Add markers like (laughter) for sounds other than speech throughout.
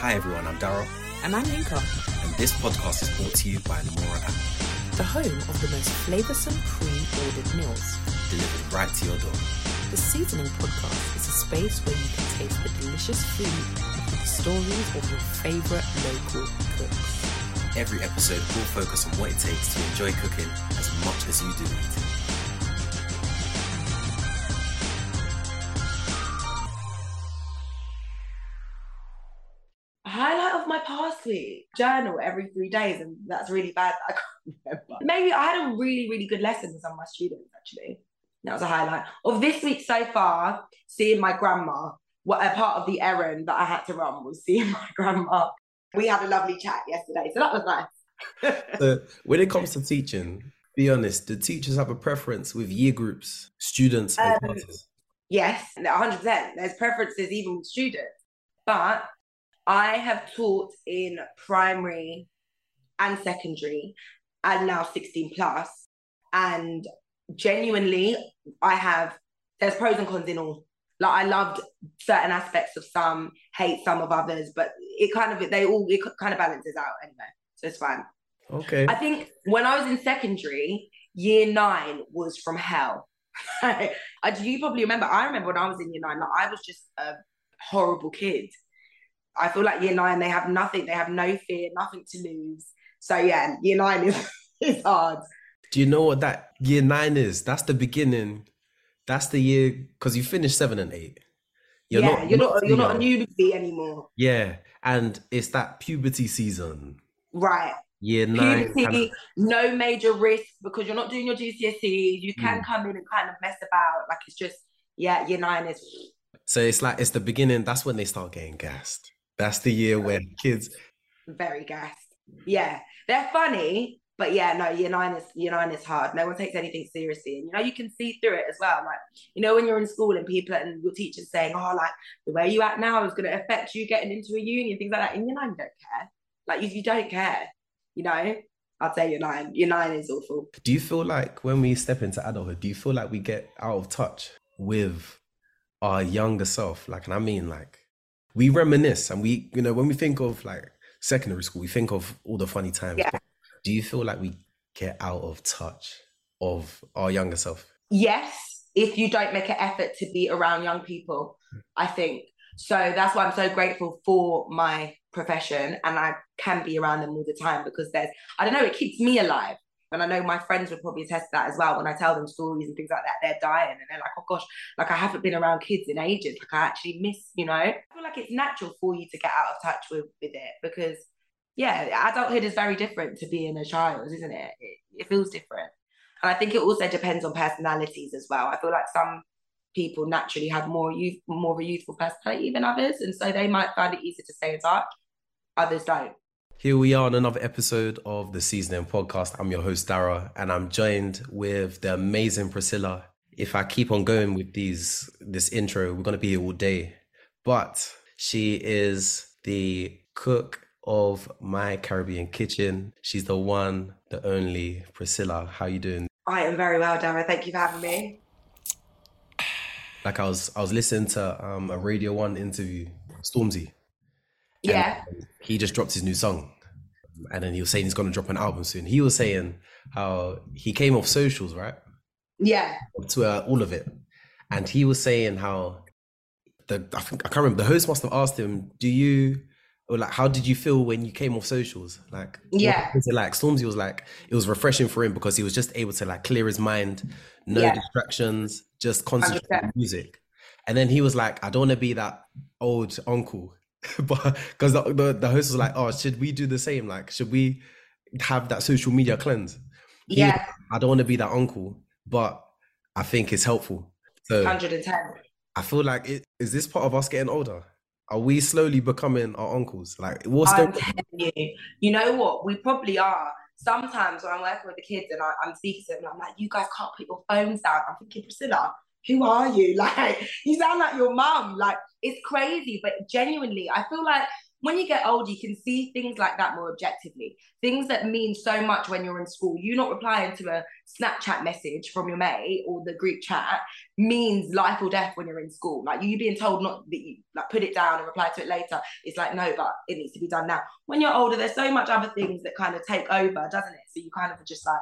Hi everyone, I'm Daryl, And I'm Yinka, and this podcast is brought to you by Lamora app, the home of the most flavoursome pre-ordered meals. delivered right to your door. The Seasoning Podcast is a space where you can taste the delicious food and the stories of your favourite local cooks. Every episode will focus on what it takes to enjoy cooking as much as you do eating. Journal every three days and that's really bad i can't (laughs) remember maybe i had a really really good lesson with some of my students actually that was a highlight of this week so far seeing my grandma what a part of the errand that i had to run was seeing (laughs) my grandma we had a lovely chat yesterday so that was nice (laughs) So when it comes to teaching, be honest, do teachers have a preference with year groups, students, and Um, classes? Yes, 100%. There's preferences even with students. But I have taught in primary and secondary and now 16 plus. And genuinely, I have, there's pros and cons in all. Like I loved certain aspects of some, hate some of others, but it kind of, they all, it kind of balances out anyway. So it's fine. Okay. I think when I was in secondary, year nine was from hell. (laughs) I, you probably remember. I remember when I was in year nine, like I was just a horrible kid. I feel like year nine, they have nothing, they have no fear, nothing to lose. So yeah, year nine is, (laughs) is hard. Do you know what that year nine is? That's the beginning. That's the year because you finished seven and eight. yeah, you're not you're not a new- newbie anymore. Yeah, and it's that puberty season. Right. Year nine. Puberty, no major risk because you're not doing your GCSEs. You can Mm. come in and kind of mess about. Like it's just, yeah, year nine is So it's like it's the beginning. That's when they start getting gassed. That's the year when kids. very gassed. Yeah, they're funny, but yeah, no, year nine is year nine is hard. No one takes anything seriously, and you know you can see through it as well. Like you know when you're in school and people and your teachers saying, "Oh, like the way you act now is going to affect you getting into a uni and things like that." In year nine, you don't care. Like you, you don't care. You know, I'd say year nine. Year nine is awful. Do you feel like when we step into adulthood, do you feel like we get out of touch with our younger self? Like, and I mean, like, we reminisce and we, you know, when we think of like secondary school, we think of all the funny times. Yeah. Do you feel like we get out of touch of our younger self? yes, if you don't make an effort to be around young people, I think. So that's why I'm so grateful for my profession and I can be around them all the time because there's, I don't know, it keeps me alive. And I know my friends would probably attest that as well. When I tell them stories and things like that, they're dying and they're like, oh gosh, like I haven't been around kids in ages. Like I actually miss, you know, I feel like it's natural for you to get out of touch with, with it because, yeah, adulthood is very different to being a child, isn't it? It, it feels different. And I think it also depends on personalities as well. I feel like some people naturally have more youth, more of a youthful personality than others, and so they might find it easier to stay in touch. Others don't. Here we are on another episode of the Seasoning Podcast. I'm your host, Dara, and I'm joined with the amazing Priscilla. If I keep on going with these this intro, we're gonna be here all day. But she is the cook of my Caribbean kitchen. She's the one, the only Priscilla. How you doing? I am very well, Dara. Thank you for having me. Like I was I was listening to um, a Radio One interview, Stormzy. Yeah, he just dropped his new song. And then he was saying he's gonna drop an album soon. He was saying how he came off socials, right? yeah, To uh, all of it. And he was saying how the I think I can't remember, the host must have asked him, Do you or like how did you feel when you came off socials? Like Yeah. like Stormzy was like it was refreshing for him because he was just able to like clear his mind, no Yeah. distractions, just concentrate on music. And then he was like, I don't want to be that old uncle. (laughs) but because the, the, the host was like, Oh, should we do the same? Like, should we have that social media cleanse? Yeah, I don't want to be that uncle, but I think it's helpful. So hundred and ten. I feel like it is this part of us getting older? Are we slowly becoming our uncles? Like what's I'm going telling you, you know what? We probably are. Sometimes when I'm working with the kids and I, I'm speaking to them, I'm like, you guys can't put your phones down. I'm thinking, Priscilla, who are you? (laughs) Like, you sound like your mum. Like, it's crazy, but genuinely, I feel like when you get older, you can see things like that more objectively. Things that mean so much when you're in school. You not replying to a Snapchat message from your mate or the group chat means life or death when you're in school. Like you being told not that you like put it down and reply to it later. It's like no, but it needs to be done now. When you're older, there's so much other things that kind of take over, doesn't it? So you kind of just like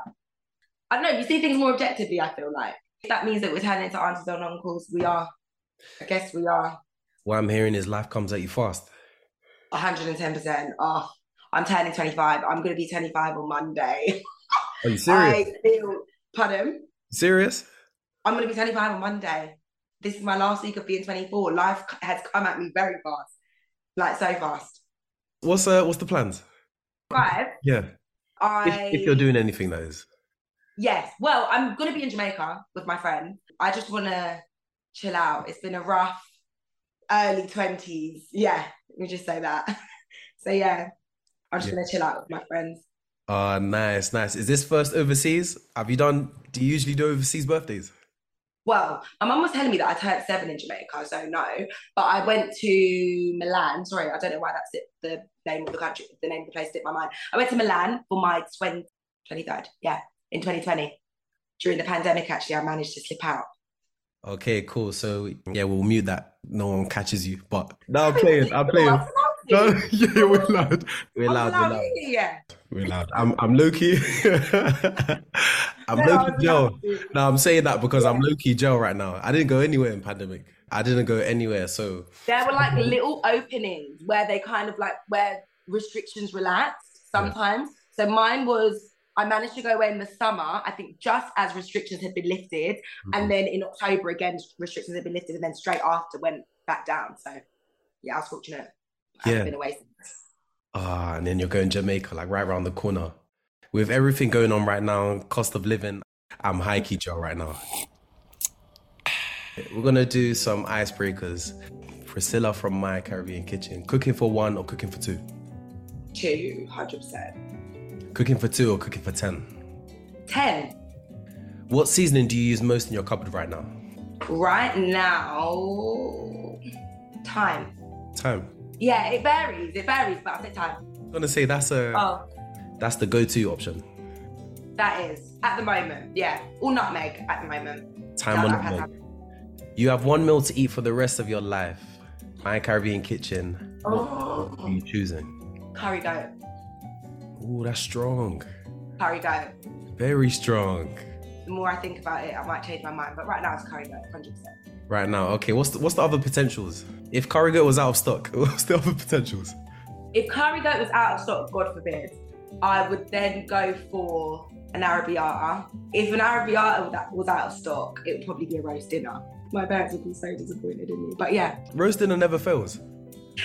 I don't know. You see things more objectively. I feel like if that means that we're turning into aunties and uncles. We are. I guess we are. What I'm hearing is life comes at you fast. 110%. Oh, I'm turning 25. I'm going to be 25 on Monday. Are you (laughs) serious? I feel, pardon? Serious? I'm going to be 25 on Monday. This is my last week of being 24. Life has come at me very fast, like so fast. What's uh, what's the plans? Five. Yeah. I. If, if you're doing anything, that is. Yes. Well, I'm going to be in Jamaica with my friend. I just want to chill out. It's been a rough early 20s. Yeah, let me just say that. (laughs) so, yeah, I'm just Yeah. going to chill out with my friends. Ah, nice, nice. Is this first overseas? Have you done? Do you usually do overseas birthdays? Well, my mum was telling me that I turned seven in Jamaica, so no. But I went to Milan. Sorry, I don't know why that's it, the name of the country, the name of the place slipped my mind. I went to Milan for my 20, 23rd, yeah, in 2020. During the pandemic, actually, I managed to slip out. Okay, cool. So yeah, we'll mute that. No one catches you. But no, I'm playing. I'm playing. No, (laughs) yeah, we're loud. We're loud. We're loud. Yeah. We're loud. I'm I'm low key. (laughs) I'm No, low I Joe. laughing. No, I'm saying that because I'm low key Joe right now. I didn't go anywhere in pandemic. I didn't go anywhere. So There were like little openings where they kind of like where restrictions relaxed sometimes. So mine was I managed to go away in the summer, I think just as restrictions had been lifted. And then in October again restrictions had been lifted and then straight after went back down. So yeah, I was fortunate. I Yeah. been away since. ah, and then you're going Jamaica, like right around the corner. With everything going on right now, cost of living, I'm high key Joe right now. We're gonna do some icebreakers. Priscilla from My Caribbean Kitchen. Cooking for one or cooking for two? Two, Two hundred percent. Cooking for two or cooking for ten? Ten. What seasoning do you use most in your cupboard right now? Right now thyme. Thyme. Yeah, it varies. It varies, but I say thyme. I'm gonna say that's a Oh, that's the go-to option. that is at the moment. Yeah, or nutmeg at the moment. Time on the. You have one meal to eat for the rest of your life. My Caribbean Kitchen. Oh. What Oh, are you choosing? curry goat. Ooh, that's strong. Curry goat. Very strong. The more I think about it, I might change my mind. But right now, it's curry goat, hundred percent. Right now, okay. What's the, what's the other potentials? If curry goat was out of stock, (laughs) what's the other potentials? If curry goat was out of stock, God forbid, I would then go for an arrabbiata. If an arrabbiata was- was out of stock, it would probably be a roast dinner. My parents would be so disappointed in me. But yeah, Roast dinner never fails.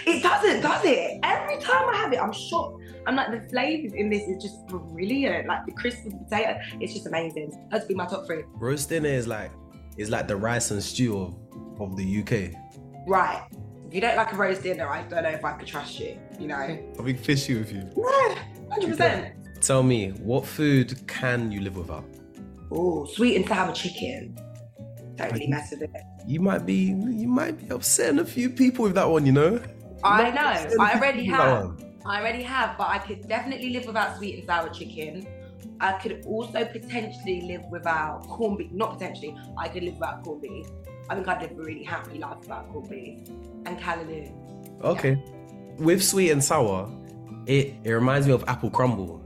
It doesn't, does it? Every time I have it, I'm shocked. I'm like, the flavors in this is just brilliant. Like the crisp with the potato, it's just amazing. That's be my top three. Roast dinner is like is like the rice and stew of, of the UK. Right. If you don't like a roast dinner, I don't know if I could trust you, you know? (laughs) I'll be fishy with you. Yeah, 100%. Tell me, what food can you live without? Oh, sweet and sour chicken. Don't really mess with it. You might be you might be upsetting a few people with that one, you know? I know. be upsetting a I few already people with that have. one. I already have, but I could definitely live without sweet and sour chicken. I could also potentially live without corned beef. Not potentially, I could live without corned beef. I think I'd live a really happy life without corned beef and callaloo. Okay. With sweet and sour, it, it reminds me of apple crumble.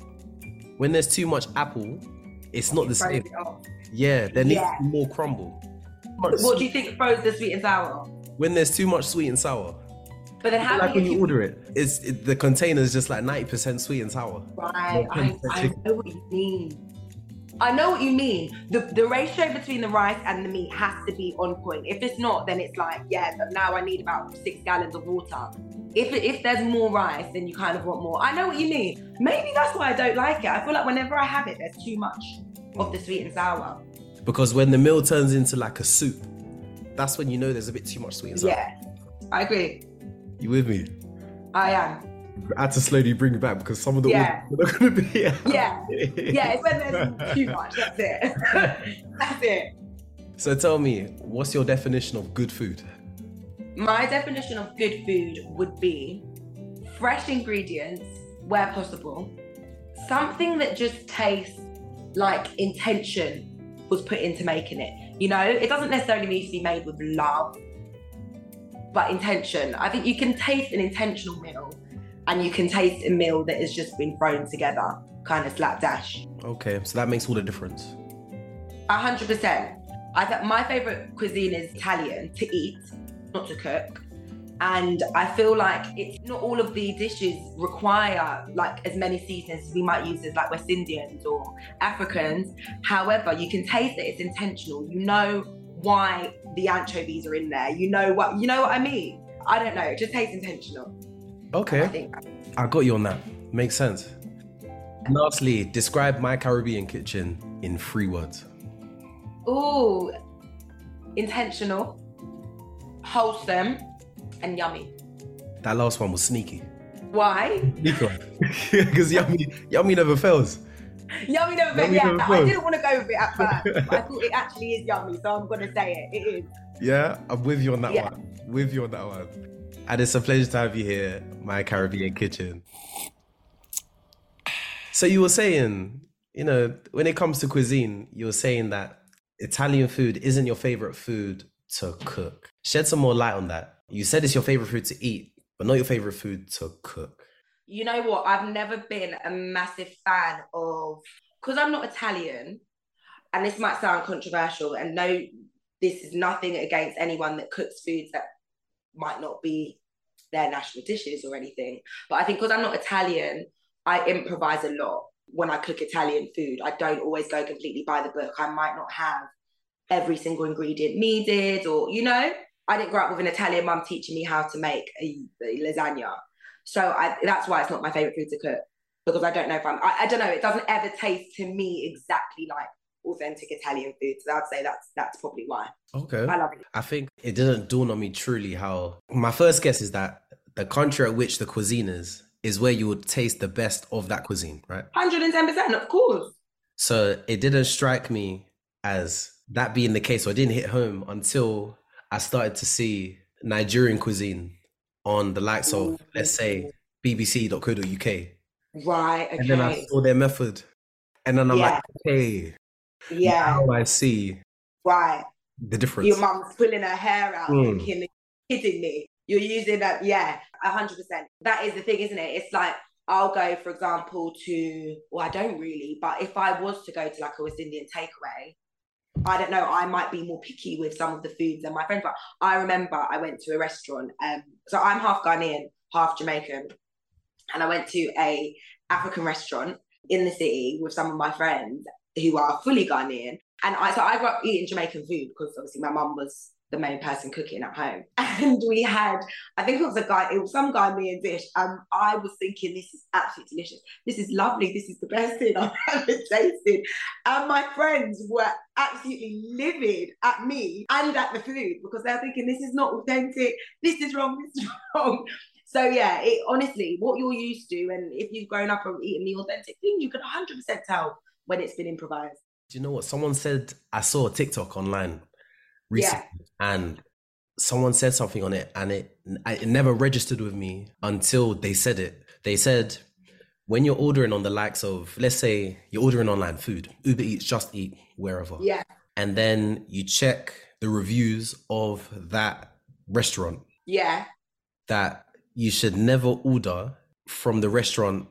When there's too much apple, it's not the same. Yeah, there needs Yeah. more crumble. What do you think throws the sweet and sour? When there's too much sweet and sour, But then how like do when you you order it, it's it, the container is just like 90% sweet and sour. Right, I, I know what you mean. I know what you mean. The the ratio between the rice and the meat has to be on point. If it's not, then it's like, yeah, but now I need about six gallons of water. If if there's more rice, then you kind of want more. I know what you mean. Maybe that's why I don't like it. I feel like whenever I have it, there's too much of the sweet and sour. Because when the meal turns into like a soup, that's when you know there's a bit too much sweet and sour. Yeah, I agree. You with me? I am. I had to slowly bring it back because some of the Yeah. are not going to be. (laughs) Yeah. Yeah, it's when there's too much. That's it. (laughs) that's it. So tell me, what's your definition of good food? My definition of good food would be fresh ingredients where possible, something that just tastes like intention was put into making it. You know, it doesn't necessarily need to be made with love, but intention. I think you can taste an intentional meal and you can taste a meal that has just been thrown together, kind of slapdash. Okay, so that makes all the difference. A hundred percent. I think my favorite cuisine is Italian to eat, not to cook. And I feel like it's not all of the dishes require like as many seasonings as we might use as like West Indians or Africans. However, you can taste it, it's intentional. You know why the anchovies are in there. You know what you know what I mean? I don't know, it just tastes intentional. Okay. I think I got you on that. Makes sense. Lastly, describe my Caribbean kitchen in three words. ooh intentional, wholesome, and yummy. That last one was sneaky. Why? Because (laughs) yummy, yummy never fails. Yummy never Yummy yeah, never I didn't want to go with it at (laughs) first. but I thought it actually is yummy, so I'm gonna say it. It is. Yeah, I'm with you on that Yeah. one. With you on that one. And it's a pleasure to have you here, my Caribbean kitchen. So you were saying, you know, when it comes to cuisine, you were saying that Italian food isn't your favorite food to cook. Shed some more light on that. You said it's your favorite food to eat, but not your favorite food to cook. You know what? I've never been a massive fan of because I'm not Italian, and this might sound controversial, and no, this is nothing against anyone that cooks foods that might not be their national dishes or anything. But I think because I'm not Italian, I improvise a lot when I cook Italian food. I don't always go completely by the book. I might not have every single ingredient needed, or you know, I didn't grow up with an Italian mum teaching me how to make a, a lasagna. So I, that's why it's not my favorite food to cook because I don't know if I'm. I, I don't know. It doesn't ever taste to me exactly like authentic Italian food. So I'd say that's that's probably why Okay. I love it. I think it didn't dawn on me truly how my first guess is that the country at which the cuisine is is where you would taste the best of that cuisine, right? Hundred and ten percent, of course. So it didn't strike me as that being the case, or it didn't hit home until I started to see Nigerian cuisine on the likes of, let's say, BBC.co.uk. Right. And then I saw their method. And then I'm Yeah. like, okay, Yeah. now I see Right. the difference. Your mum's pulling her hair out, Mm. thinking, kidding me. You're using that, yeah, hundred percent. That is the thing, isn't it? It's like I'll go, for example, to well, I don't really, but if I was to go to like a West Indian takeaway, I don't know, I might be more picky with some of the foods than my friends. But I remember I went to a restaurant, um, so I'm half Ghanaian, half Jamaican, and I went to a African restaurant in the city with some of my friends who are fully Ghanaian. And I so I grew up eating Jamaican food because obviously my mum was the main person cooking at home. (laughs) And we had, I think it was a guy, it was some Ghanaian dish. And um, I was thinking, this is absolutely delicious. This is lovely. This is the best thing I've (laughs) ever tasted. And my friends were absolutely livid at me and at the food because they're thinking, this is not authentic. This is wrong. This is (laughs) wrong. So yeah, it honestly, what you're used to, and if you've grown up and eaten the authentic thing, you can 100% tell when it's been improvised. Do you know what someone said? I saw a TikTok online recently, and someone said something on it, and it it never registered with me until they said it. They said when you're ordering on the likes of, let's say you're ordering online food, Uber Eats, Just Eat, wherever, Yeah, and then you check the reviews of that restaurant, yeah. that you should never order from the restaurant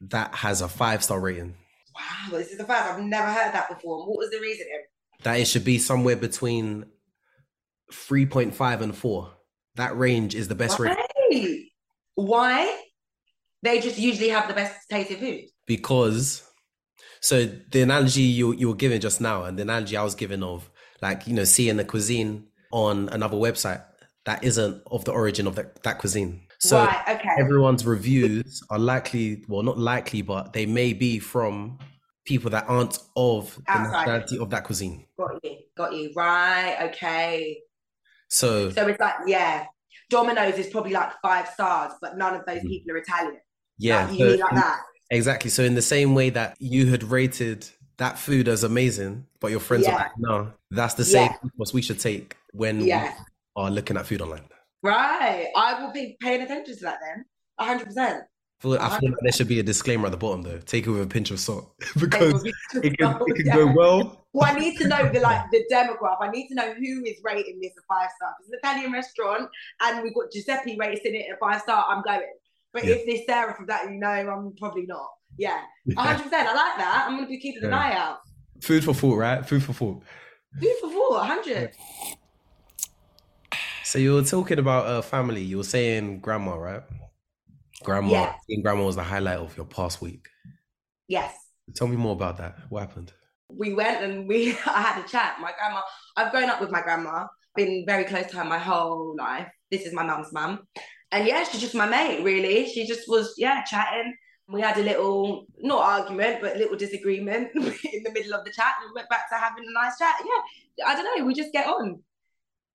that has a five star rating. Wow, this is the first. I've never heard that before. What was the reason? that it should be somewhere between 3.5 and 4 that range is the best range Why? They just usually have the best tasting food. because so the analogy you you were giving just now and the analogy I was giving of like you know seeing the cuisine on another website that isn't of the origin of that, that cuisine so right. Okay. everyone's reviews are likely well not likely but they may be from people that aren't of the nationality of that cuisine got you. Got you. Right. Okay. So So it's like, yeah, Domino's is probably like five stars, but none of those Mhm. people are Italian. yeah Like, you so- like that? Exactly. So in the same way that you had rated that food as amazing, but your friends are like, no, that's the same Yeah. we should take when Yeah. we are looking at food online. Right. I will be paying attention to that then. hundred percent. I feel, I feel like there should be a disclaimer at the bottom though. Take it with a pinch of salt (laughs) because (laughs) it can, (laughs) it can go well. Well, I need to know the like the demographic. I need to know who is rating this a five star. It's an Italian restaurant, and we've got Giuseppe rating it a five star. I'm going. But Yeah. if there's Sarah from that, you know, I'm probably not. Yeah, hundred percent. I like that. I'm gonna be keeping an eye out. Food for thought, right? Food for thought. Food for thought. hundred. So you were talking about uh, family. You were saying grandma, right? Grandma. Yeah. Seeing grandma was the highlight of your past week. Yes. Tell me more about that. What happened? we went and we (laughs) I had a chat. My grandma, I've grown up with my grandma, been very close to her my whole life. This is my mum's mum. And yeah, she's just my mate, really. She just was, yeah, chatting. We had a little, not argument, but a little disagreement (laughs) in the middle of the chat. And we went back to having a nice chat. Yeah, I don't know. We just get on.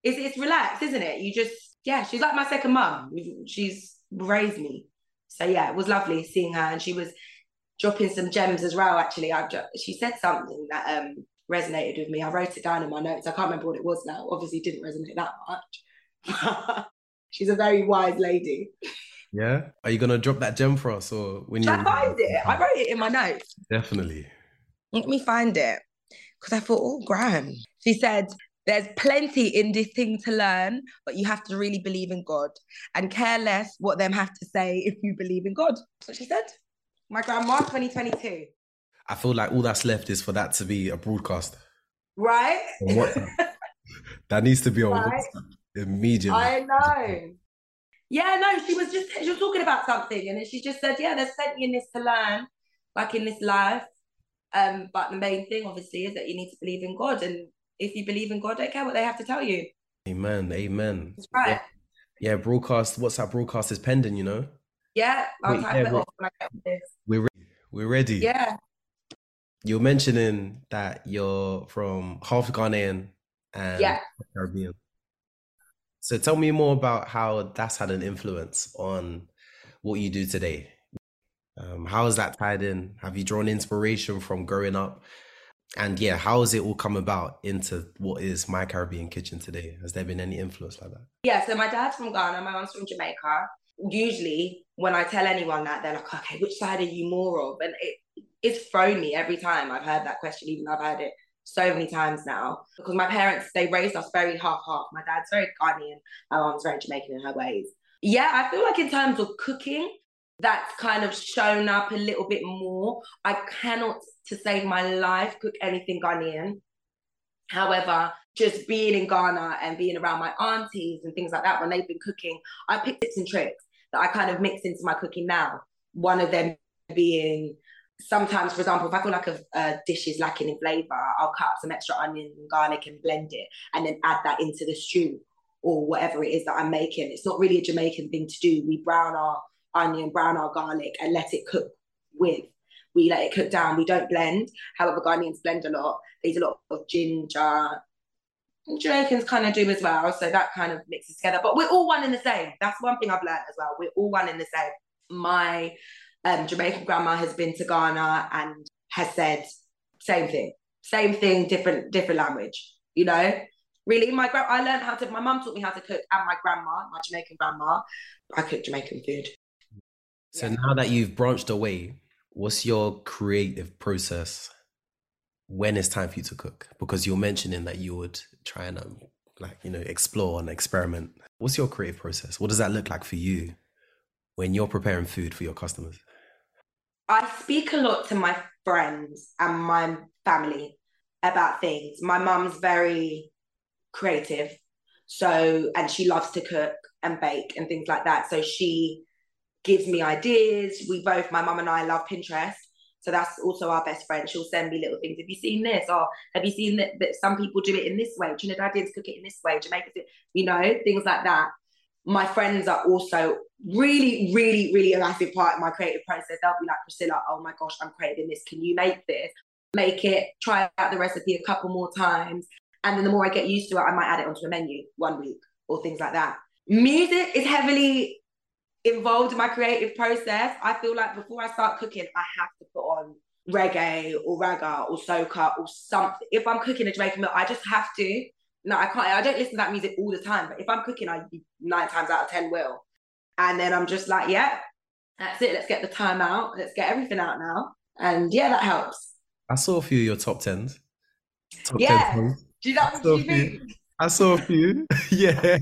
It's, it's relaxed, isn't it? You just, yeah, she's like my second mum. She's raised me. So yeah, it was lovely seeing her. And she was dropping some gems as well. Actually, I've ju- she said something that um resonated with me. I wrote it down in my notes. I can't remember what it was now. Obviously, it didn't resonate that much. (laughs) She's a very wise lady. Yeah. Are you gonna drop that gem for us, or when Should you? I find it? I wrote it in my notes. Definitely. Let me find it because I thought, oh, Graham. She said. There's plenty in this thing to learn, but you have to really believe in God and care less what them have to say if you believe in God. That's what she said. My grandma, 2022. I feel like all that's left is for that to be a broadcast. Right? (laughs) that needs to be on Right. Immediately. I know. Yeah, no, she was just she was talking about something, and then she just said, "Yeah, there's plenty in this to learn, like in this life. Um, but the main thing, obviously, is that you need to believe in God, and if you believe in God, don't care what they have to tell you. Amen. Amen. That's right. Yeah, broadcast. WhatsApp broadcast is pending. You know, Yeah, I'll Wait, type yeah, it off when I get this. we're ready. We're ready. Yeah, You're mentioning that you're from half Ghanaian and yeah. Caribbean. So tell me more about how that's had an influence on what you do today. Um, how has that tied in? Have you drawn inspiration from growing up? And yeah, how has it all come about into what is my Caribbean kitchen today? Has there been any influence like that? Yeah, so my dad's from Ghana, my mom's from Jamaica. Usually, when I tell anyone that, they're like, okay, which side are you more of? And it, it's thrown me every time I've heard that question, even though I've heard it so many times now. Because my parents, they raised us very half half. My dad's very Ghanaian, my mom's very Jamaican in her ways. Yeah, I feel like in terms of cooking, that's kind of shown up a little bit more. I cannot, to save my life, cook anything Ghanaian. However, just being in Ghana and being around my aunties and things like that, when they've been cooking, I picked tips and tricks that I kind of mix into my cooking now. One of them being sometimes, for example, if I feel like a, a dish is lacking in flavor, I'll cut up some extra onion and garlic and blend it and then add that into the stew or whatever it is that I'm making. It's not really a Jamaican thing to do. We brown our onion, brown our garlic, and let it cook with. We let it cook down. We don't blend. However, Ghanaians blend a lot. They There's a lot of ginger. Jamaicans kind of do as well. So that kind of mixes together. But we're all one in the same. That's one thing I've learned as well. We're all one in the same. My um, Jamaican grandma has been to Ghana and has said same thing, same thing, different different language. You know, really, my gra- I learned how to. My mum taught me how to cook, and my grandma, my Jamaican grandma, I cook Jamaican food. So Yeah. now that you've branched away, what's your creative process when it's time for you to cook? Because you're mentioning that you would try and um, like you know explore and experiment. What's your creative process? What does that look like for you when you're preparing food for your customers? I speak a lot to my friends and my family about things. My mum's very creative, so and she loves to cook and bake and things like that. So she gives me ideas. We both, my mum and I, love Pinterest. So that's also our best friend. She'll send me little things. Have you seen this? Or have you seen that, that some people do it in this way? Trinidadians cook it in this way. Jamaicans, you know, things like that. My friends are also really, really, really a massive part of my creative process. They'll be like, Priscilla, oh my gosh, I'm craving this. Can you make this? Make it, try out the recipe a couple more times. And then the more I get used to it, I might add it onto a menu one week or things like that. Music is heavily involved in my creative process. I feel like before I start cooking, I have to put on reggae or ragga or soca or something. If I'm cooking a Jamaican meal, I just have to. No, I can't. I don't listen to that music all the time. But if I'm cooking, I nine times out of ten will. And then I'm just like, yeah, That's it. Let's get the time out. Let's get everything out now. And yeah, that helps. I saw a few of your top tens. Top yeah. 10. Do you know what you mean? I saw a few. (laughs) yeah,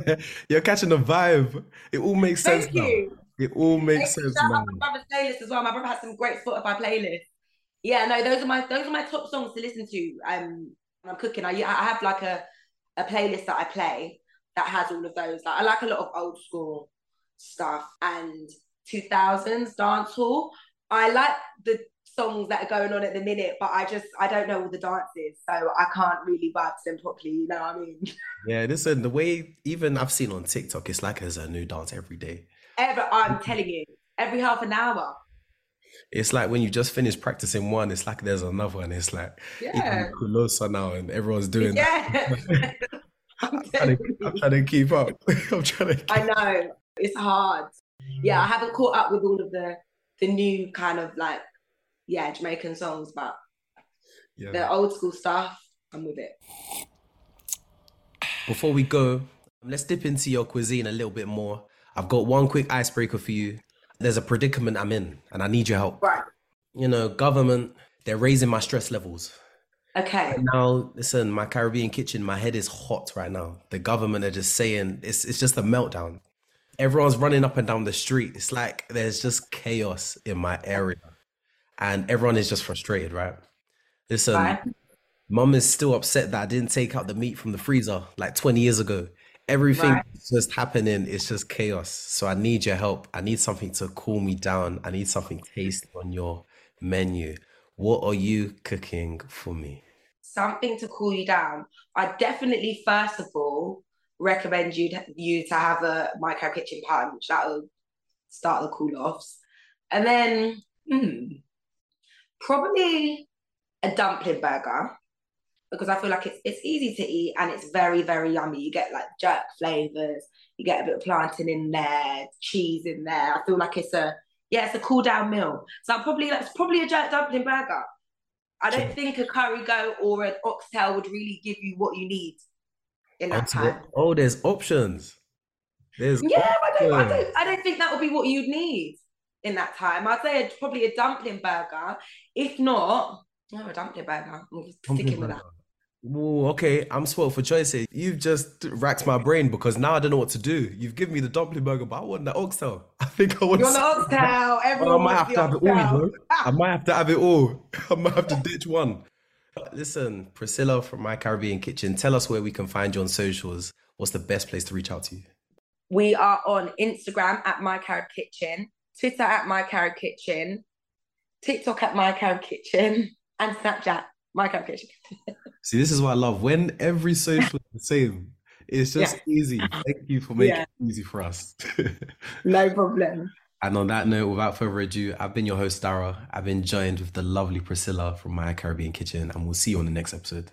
you're catching the vibe. It all makes sense Thank now. You. It all makes Thank sense now. My brother's playlist as well. My brother has some great Spotify playlists. Yeah, no, those are my those are my top songs to listen to. Um, when I'm cooking, I I have like a a playlist that I play that has all of those. Like I like a lot of old school stuff and 2000s dance hall. I like the songs that are going on at the minute, but I just I don't know all the dances, so I can't really vibe them properly. You know what I mean? (laughs) Yeah, listen, the way even I've seen on TikTok, it's like there's a new dance every day. Ever, I'm telling you, every half an hour. It's like when you just finish practicing one, it's like there's another one. It's like yeah, Kulosa now, and everyone's doing yeah. (laughs) (laughs) I'm, trying to, I'm trying to keep up. I'm trying to. Keep I know it's hard. Yeah, I haven't caught up with all of the the new kind of like yeah Jamaican songs, but yeah. the old school stuff, I'm with it. Before we go, let's dip into your cuisine a little bit more. I've got one quick icebreaker for you. There's a predicament I'm in, and I need your help. Right. You know, government, they're raising my stress levels. Okay. now, listen, my Caribbean kitchen, my head is hot right now. The government are just saying it's it's just a meltdown everyone's running up and down the street. It's like there's just chaos in my area, and everyone is just frustrated, right? Listen, right. mum is still upset that I didn't take out the meat from the freezer like 20 years ago. Everything right. just happening. It's just chaos. So I need your help. I need something to cool me down. I need something tasty on your menu. What are you cooking for me? Something to cool you down. I definitely, first of all, recommend you to, you to have a My Carib Kitchen punch. That'll start the cool offs, and then hmm, probably a dumpling burger because I feel like it's it's easy to eat and it's very very yummy. You get like jerk flavors, you get a bit of plantain in there, cheese in there. I feel like it's a yeah, it's a cool down meal. So I'm probably that's probably a jerk dumpling burger. I don't think a curry goat or an oxtail would really give you what you need in that time. Oh, there's options. There's yeah, I don't, I don't, I don't think that would be what you'd need in that time. I'd say it's probably a dumpling burger. If not, no, a dumpling burger. I'm sticking with that. Ooh, okay, I'm spoiled for choices. You've just racked my brain because now I don't know what to do. You've given me the dumpling burger, but I want the oxtail. (laughs) I think I want. You want the oxtail? (laughs) Everyone I might have to have it all. You know? I might have to have it all. (laughs) I might have to ditch one. Listen, Priscilla from My Caribbean Kitchen, tell us where we can find you on socials. What's the best place to reach out to you? We are on Instagram at My Carib Kitchen, Twitter at My Carib Kitchen, TikTok at My Carib Kitchen, and Snapchat My Carib Kitchen. (laughs) See, this is what I love. When every social is the same, it's just yeah. easy. Thank you for making yeah. it easy for us. (laughs) no problem. And on that note, without further ado, I've been your host, Dara. I've been joined with the lovely Priscilla from My Caribbean Kitchen, and we'll see you on the next episode.